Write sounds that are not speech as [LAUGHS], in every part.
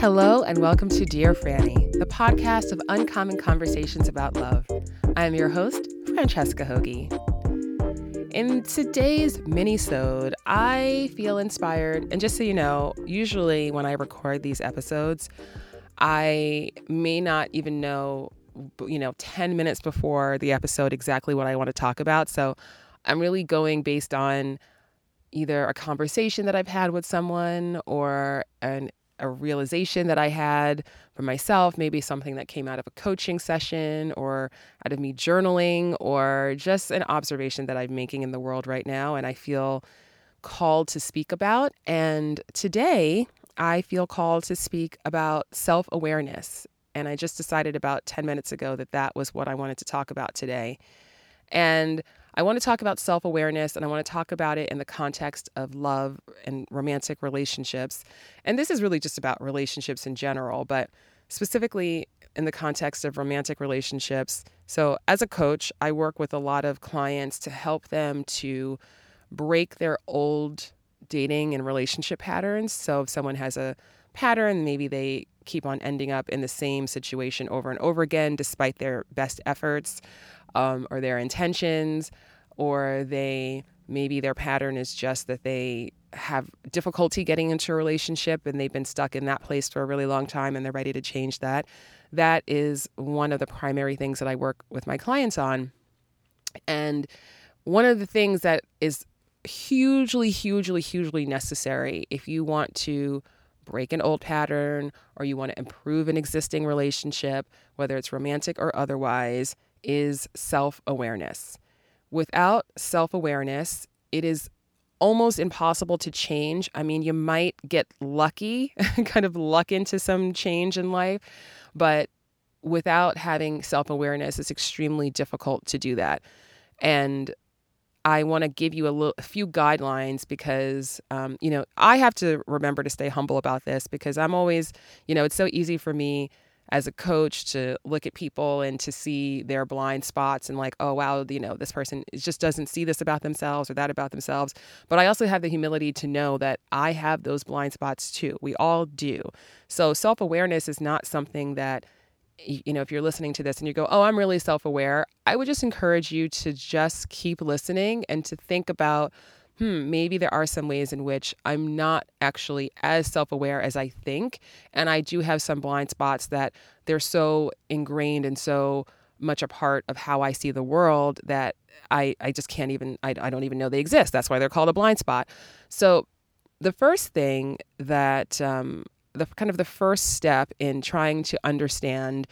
Hello, and welcome to Dear Franny, the podcast of uncommon conversations about love. I am your host, Francesca Hogi. In today's mini-sode, I feel inspired, and just so you know, usually when I record these episodes, I may not even know, you know, 10 minutes before the episode exactly what I want to talk about. So I'm really going based on either a conversation that I've had with someone or an a realization that I had for myself, maybe something that came out of a coaching session or out of me journaling or just an observation that I'm making in the world right now and I feel called to speak about. And today, I feel called to speak about self awareness. And I just decided about 10 minutes ago that that was what I wanted to talk about today. And I want to talk about self awareness and I want to talk about it in the context of love and romantic relationships. And this is really just about relationships in general, but specifically in the context of romantic relationships. So, as a coach, I work with a lot of clients to help them to break their old dating and relationship patterns. So, if someone has a pattern, maybe they keep on ending up in the same situation over and over again despite their best efforts um, or their intentions, or they maybe their pattern is just that they have difficulty getting into a relationship and they've been stuck in that place for a really long time and they're ready to change that. That is one of the primary things that I work with my clients on. And one of the things that is hugely, hugely, hugely necessary if you want to break an old pattern or you want to improve an existing relationship, whether it's romantic or otherwise, is self awareness. Without self awareness, it is almost impossible to change. I mean, you might get lucky, [LAUGHS] kind of luck into some change in life, but without having self awareness, it's extremely difficult to do that. And I want to give you a, little, a few guidelines because, um, you know, I have to remember to stay humble about this because I'm always, you know, it's so easy for me as a coach to look at people and to see their blind spots and like, oh, wow, you know, this person just doesn't see this about themselves or that about themselves. But I also have the humility to know that I have those blind spots too. We all do. So self awareness is not something that, you know, if you're listening to this and you go, oh, I'm really self aware, I would just encourage you to just keep listening and to think about hmm, maybe there are some ways in which I'm not actually as self aware as I think. And I do have some blind spots that they're so ingrained and so much a part of how I see the world that I, I just can't even, I, I don't even know they exist. That's why they're called a blind spot. So, the first thing that, um, the kind of the first step in trying to understand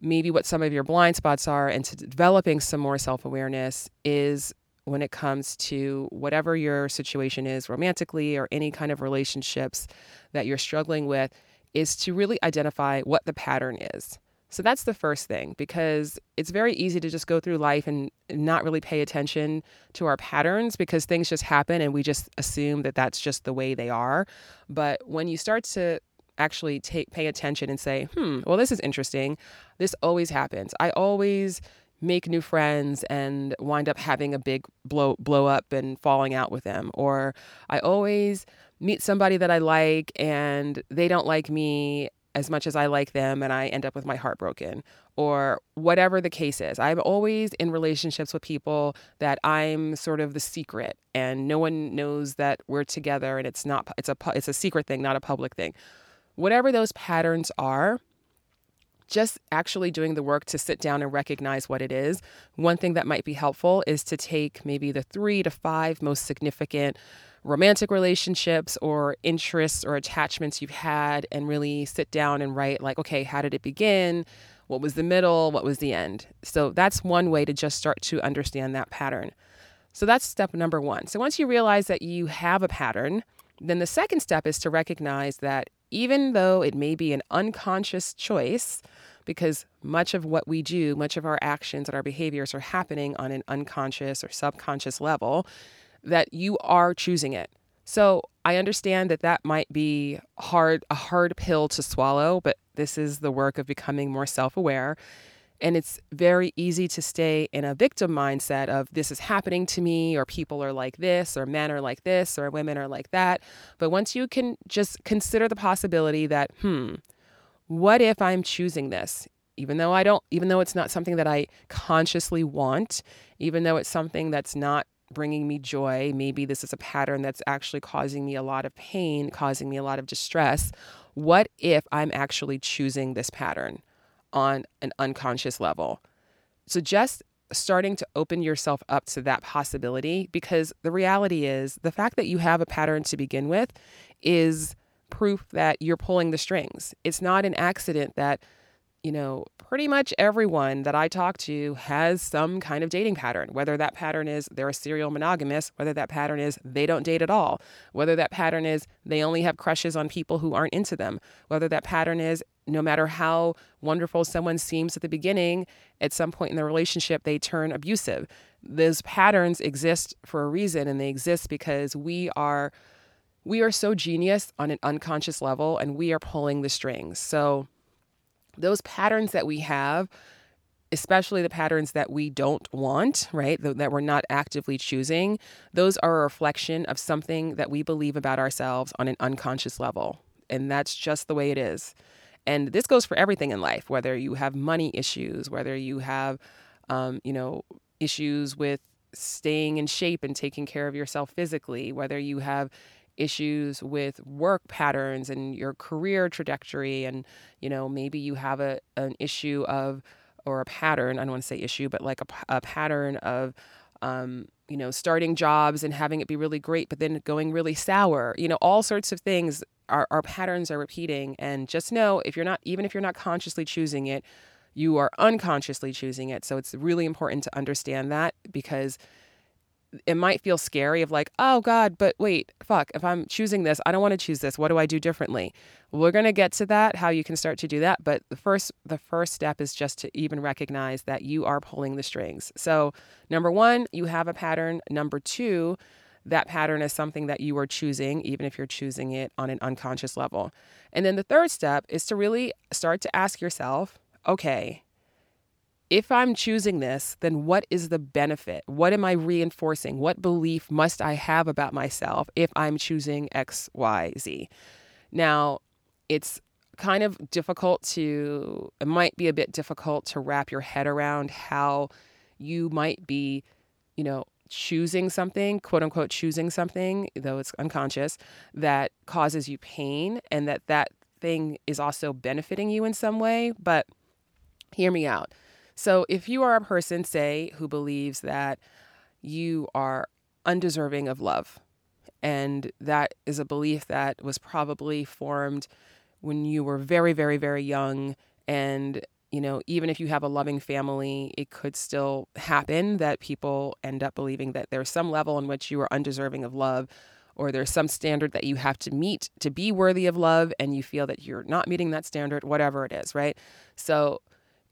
maybe what some of your blind spots are and to developing some more self awareness is when it comes to whatever your situation is romantically or any kind of relationships that you're struggling with is to really identify what the pattern is. So that's the first thing because it's very easy to just go through life and not really pay attention to our patterns because things just happen and we just assume that that's just the way they are. But when you start to actually take pay attention and say, "Hmm, well this is interesting. This always happens. I always make new friends and wind up having a big blow blow up and falling out with them or I always meet somebody that I like and they don't like me as much as I like them and I end up with my heart broken or whatever the case is. I'm always in relationships with people that I'm sort of the secret and no one knows that we're together and it's not it's a it's a secret thing, not a public thing. Whatever those patterns are, just actually doing the work to sit down and recognize what it is. One thing that might be helpful is to take maybe the three to five most significant romantic relationships or interests or attachments you've had and really sit down and write, like, okay, how did it begin? What was the middle? What was the end? So that's one way to just start to understand that pattern. So that's step number one. So once you realize that you have a pattern, then the second step is to recognize that even though it may be an unconscious choice, because much of what we do, much of our actions and our behaviors are happening on an unconscious or subconscious level, that you are choosing it. So I understand that that might be hard, a hard pill to swallow, but this is the work of becoming more self aware. And it's very easy to stay in a victim mindset of this is happening to me, or people are like this, or men are like this, or women are like that. But once you can just consider the possibility that, hmm, what if I'm choosing this? Even though I don't, even though it's not something that I consciously want, even though it's something that's not bringing me joy, maybe this is a pattern that's actually causing me a lot of pain, causing me a lot of distress. What if I'm actually choosing this pattern? on an unconscious level. So just starting to open yourself up to that possibility because the reality is the fact that you have a pattern to begin with is proof that you're pulling the strings. It's not an accident that you know, pretty much everyone that I talk to has some kind of dating pattern, whether that pattern is they're a serial monogamous, whether that pattern is they don't date at all, whether that pattern is they only have crushes on people who aren't into them, whether that pattern is no matter how wonderful someone seems at the beginning, at some point in the relationship, they turn abusive. Those patterns exist for a reason, and they exist because we are. We are so genius on an unconscious level and we are pulling the strings. So, those patterns that we have, especially the patterns that we don't want, right, that we're not actively choosing, those are a reflection of something that we believe about ourselves on an unconscious level. And that's just the way it is. And this goes for everything in life, whether you have money issues, whether you have, um, you know, issues with staying in shape and taking care of yourself physically, whether you have issues with work patterns and your career trajectory and you know maybe you have a an issue of or a pattern i don't want to say issue but like a, a pattern of um, you know starting jobs and having it be really great but then going really sour. You know all sorts of things our, our patterns are repeating and just know if you're not even if you're not consciously choosing it you are unconsciously choosing it. So it's really important to understand that because it might feel scary of like, oh God, but wait, fuck, if I'm choosing this, I don't want to choose this. What do I do differently? We're gonna get to that, how you can start to do that. But the first the first step is just to even recognize that you are pulling the strings. So number one, you have a pattern. Number two, that pattern is something that you are choosing, even if you're choosing it on an unconscious level. And then the third step is to really start to ask yourself, okay, if I'm choosing this, then what is the benefit? What am I reinforcing? What belief must I have about myself if I'm choosing X, Y, Z? Now, it's kind of difficult to, it might be a bit difficult to wrap your head around how you might be, you know, choosing something, quote unquote, choosing something, though it's unconscious, that causes you pain and that that thing is also benefiting you in some way. But hear me out so if you are a person, say, who believes that you are undeserving of love, and that is a belief that was probably formed when you were very, very, very young. And, you know, even if you have a loving family, it could still happen that people end up believing that there's some level in which you are undeserving of love or there's some standard that you have to meet to be worthy of love and you feel that you're not meeting that standard, whatever it is, right? So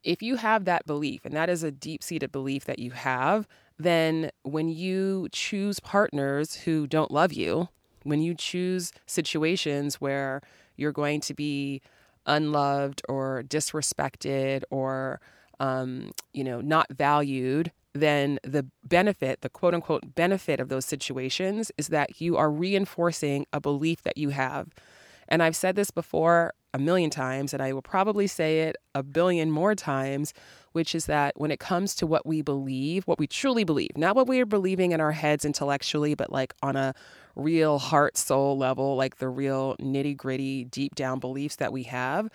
if you have that belief, and that is a deep seated belief that you have, then when you choose partners who don't love you, when you choose situations where you're going to be unloved or disrespected or um, you know not valued then the benefit the quote unquote benefit of those situations is that you are reinforcing a belief that you have. And i've said this before a million times, and I will probably say it a billion more times, which is that when it comes to what we believe, what we truly believe, not what we are believing in our heads intellectually, but like on a real heart soul level, like the real nitty gritty, deep down beliefs that we have,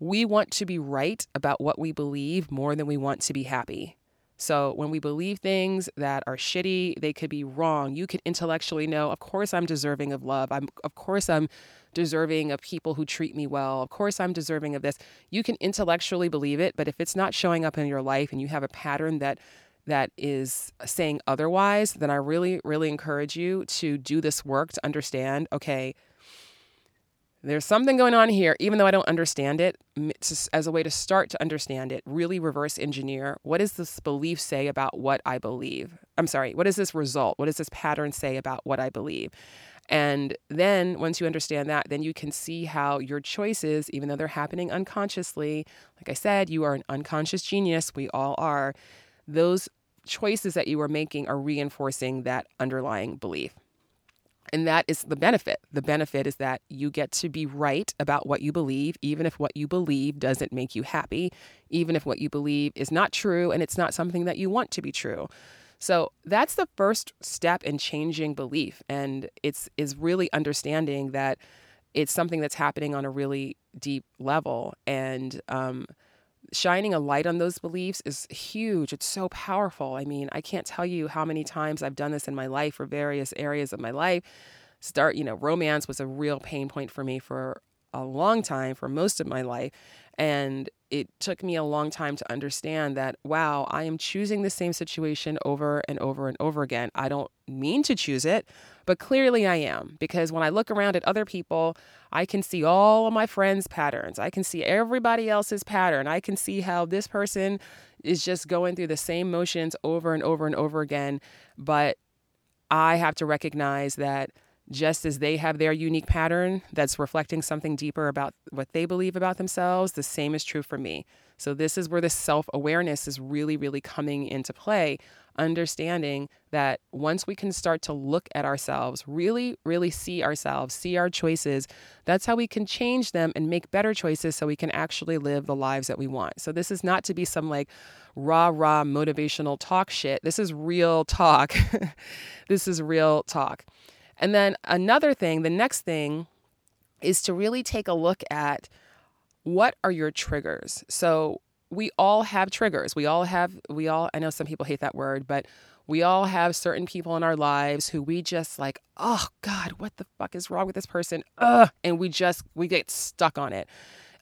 we want to be right about what we believe more than we want to be happy. So when we believe things that are shitty, they could be wrong. You could intellectually know, of course I'm deserving of love. I'm of course I'm deserving of people who treat me well. Of course, I'm deserving of this. You can intellectually believe it, but if it's not showing up in your life and you have a pattern that that is saying otherwise, then I really, really encourage you to do this work to understand okay, there's something going on here, even though I don't understand it, as a way to start to understand it, really reverse engineer what does this belief say about what I believe? I'm sorry, what does this result, what does this pattern say about what I believe? And then once you understand that, then you can see how your choices, even though they're happening unconsciously, like I said, you are an unconscious genius. We all are. Those choices that you are making are reinforcing that underlying belief. And that is the benefit. The benefit is that you get to be right about what you believe, even if what you believe doesn't make you happy, even if what you believe is not true and it's not something that you want to be true. So that's the first step in changing belief. And it's is really understanding that it's something that's happening on a really deep level. And um, shining a light on those beliefs is huge. It's so powerful. I mean, I can't tell you how many times I've done this in my life for various areas of my life. Start, you know, romance was a real pain point for me for a long time, for most of my life. And it took me a long time to understand that, wow, I am choosing the same situation over and over and over again. I don't mean to choose it, but clearly I am. Because when I look around at other people, I can see all of my friends' patterns. I can see everybody else's pattern. I can see how this person is just going through the same motions over and over and over again. But I have to recognize that just as they have their unique pattern that's reflecting something deeper about what they believe about themselves, the same is true for me. So, this is where the self awareness is really, really coming into play. Understanding that once we can start to look at ourselves, really, really see ourselves, see our choices, that's how we can change them and make better choices so we can actually live the lives that we want. So, this is not to be some like rah rah motivational talk shit. This is real talk. [LAUGHS] this is real talk. And then another thing, the next thing is to really take a look at what are your triggers. So we all have triggers. We all have, we all, I know some people hate that word, but we all have certain people in our lives who we just like, oh God, what the fuck is wrong with this person? Ugh. And we just, we get stuck on it.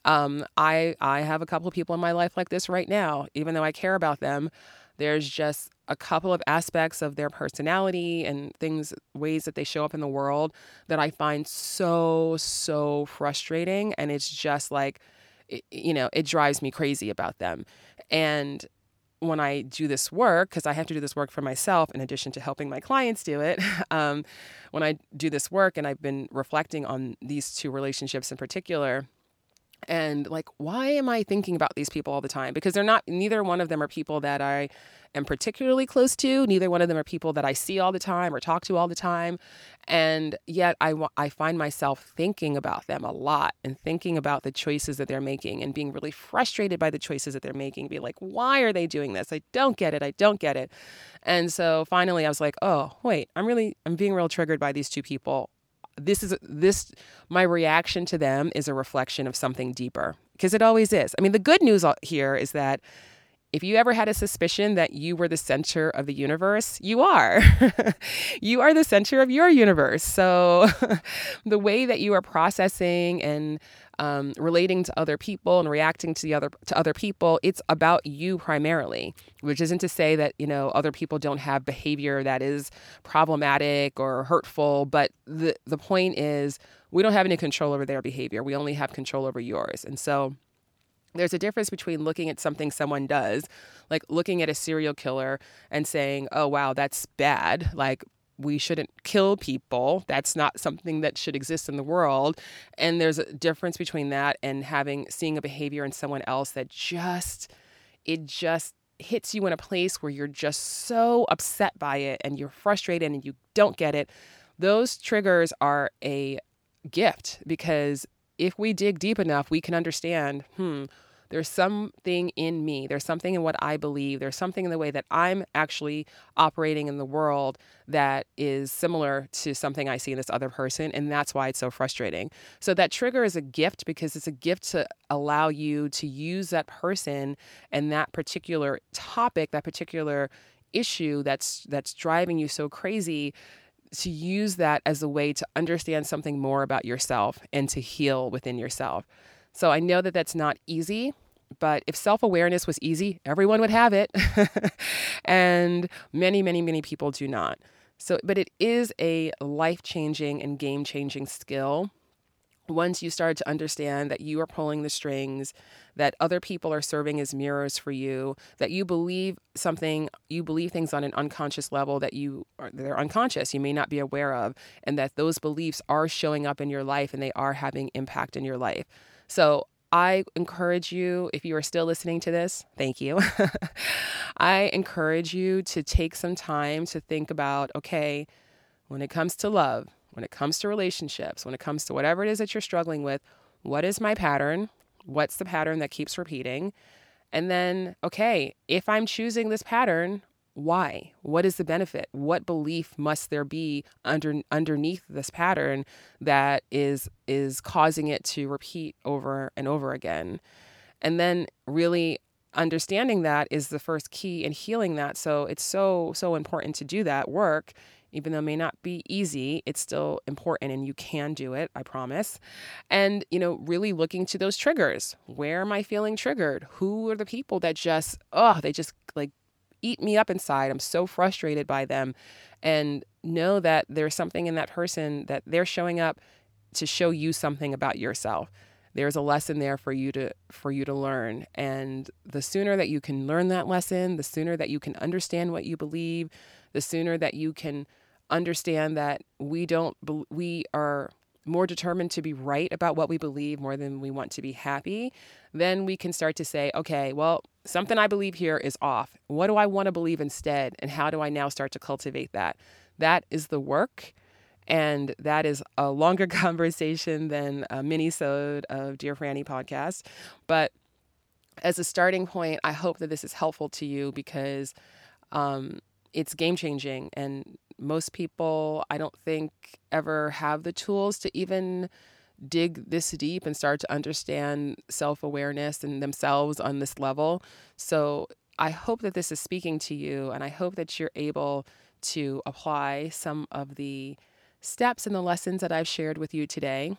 Um, I, I have a couple of people in my life like this right now, even though I care about them. There's just a couple of aspects of their personality and things, ways that they show up in the world that I find so, so frustrating. And it's just like, it, you know, it drives me crazy about them. And when I do this work, because I have to do this work for myself in addition to helping my clients do it, [LAUGHS] um, when I do this work and I've been reflecting on these two relationships in particular, and like why am i thinking about these people all the time? Because they're not neither one of them are people that i am particularly close to. Neither one of them are people that i see all the time or talk to all the time. And yet i i find myself thinking about them a lot and thinking about the choices that they're making and being really frustrated by the choices that they're making be like why are they doing this? I don't get it. I don't get it. And so finally i was like oh wait. I'm really i'm being real triggered by these two people this is this my reaction to them is a reflection of something deeper because it always is. I mean, the good news uh, here is that if you ever had a suspicion that you were the center of the universe, you are. [LAUGHS] you are the center of your universe. So [LAUGHS] the way that you are processing and um, relating to other people and reacting to the other to other people, it's about you primarily. Which isn't to say that you know other people don't have behavior that is problematic or hurtful, but the the point is we don't have any control over their behavior. We only have control over yours, and so there's a difference between looking at something someone does, like looking at a serial killer and saying, oh, wow, that's bad. Like, we shouldn't kill people. That's not something that should exist in the world. And there's a difference between that and having seeing a behavior in someone else that just it just hits you in a place where you're just so upset by it and you're frustrated and you don't get it. Those triggers are a gift because if we dig deep enough, we can understand, hmm, there's something in me, there's something in what I believe, there's something in the way that I'm actually operating in the world that is similar to something I see in this other person. And that's why it's so frustrating. So that trigger is a gift because it's a gift to allow you to use that person and that particular topic, that particular issue that's that's driving you so crazy to use that as a way to understand something more about yourself and to heal within yourself. So I know that that's not easy, but if self awareness was easy, everyone would have it. [LAUGHS] and many, many, many people do not. So, but it is a life changing and game changing skill once you start to understand that you are pulling the strings, that other people are serving as mirrors for you, that you believe something, you believe things on an unconscious level that you are they're unconscious, you may not be aware of, and that those beliefs are showing up in your life and they are having impact in your life. So I encourage you, if you are still listening to this, thank you. [LAUGHS] I encourage you to take some time to think about okay, when it comes to love, when it comes to relationships, when it comes to whatever it is that you're struggling with, what is my pattern? What's the pattern that keeps repeating? And then, okay, if I'm choosing this pattern, why? What is the benefit? What belief must there be under underneath this pattern that is is causing it to repeat over and over again? And then really understanding that is the first key in healing that. So it's so so important to do that work even though it may not be easy, it's still important and you can do it, I promise. And, you know, really looking to those triggers. Where am I feeling triggered? Who are the people that just, oh, they just like eat me up inside? I'm so frustrated by them. And know that there's something in that person that they're showing up to show you something about yourself there's a lesson there for you to for you to learn and the sooner that you can learn that lesson the sooner that you can understand what you believe the sooner that you can understand that we don't we are more determined to be right about what we believe more than we want to be happy, then we can start to say, okay, well, something I believe here is off. What do I want to believe instead? And how do I now start to cultivate that? That is the work. And that is a longer [LAUGHS] conversation than a mini-sode of Dear Franny podcast. But as a starting point, I hope that this is helpful to you because um, it's game changing and most people, I don't think, ever have the tools to even dig this deep and start to understand self awareness and themselves on this level. So I hope that this is speaking to you, and I hope that you're able to apply some of the steps and the lessons that I've shared with you today.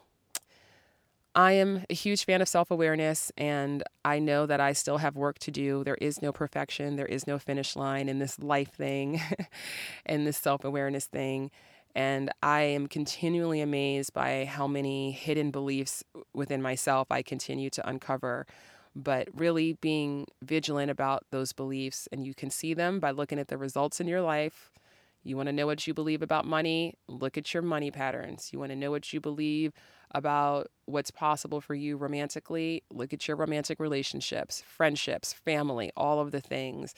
I am a huge fan of self awareness, and I know that I still have work to do. There is no perfection, there is no finish line in this life thing [LAUGHS] and this self awareness thing. And I am continually amazed by how many hidden beliefs within myself I continue to uncover. But really being vigilant about those beliefs, and you can see them by looking at the results in your life. You want to know what you believe about money? Look at your money patterns. You want to know what you believe about what's possible for you romantically, look at your romantic relationships, friendships, family, all of the things.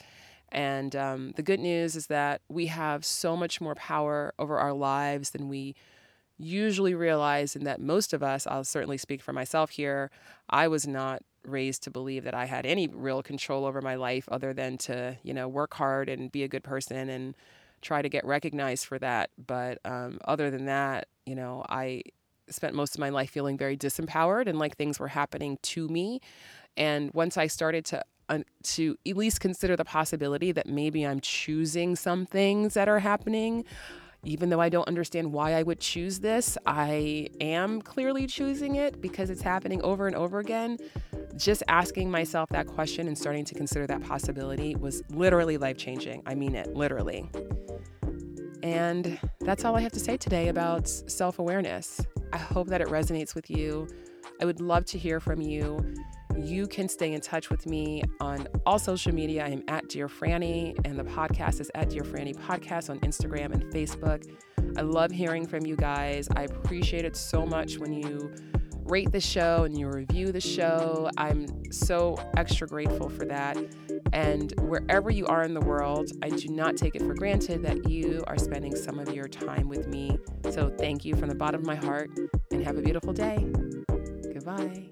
And um, the good news is that we have so much more power over our lives than we usually realize, and that most of us, I'll certainly speak for myself here, I was not raised to believe that I had any real control over my life other than to, you know, work hard and be a good person and try to get recognized for that. But um, other than that, you know, I spent most of my life feeling very disempowered and like things were happening to me. And once I started to to at least consider the possibility that maybe I'm choosing some things that are happening, even though I don't understand why I would choose this, I am clearly choosing it because it's happening over and over again. Just asking myself that question and starting to consider that possibility was literally life changing. I mean it, literally. And that's all I have to say today about self awareness. I hope that it resonates with you. I would love to hear from you. You can stay in touch with me on all social media. I am at Dear Franny, and the podcast is at Dear Franny Podcast on Instagram and Facebook. I love hearing from you guys. I appreciate it so much when you rate the show and you review the show. I'm so extra grateful for that. And wherever you are in the world, I do not take it for granted that you are spending some of your time with me. So thank you from the bottom of my heart and have a beautiful day. Goodbye.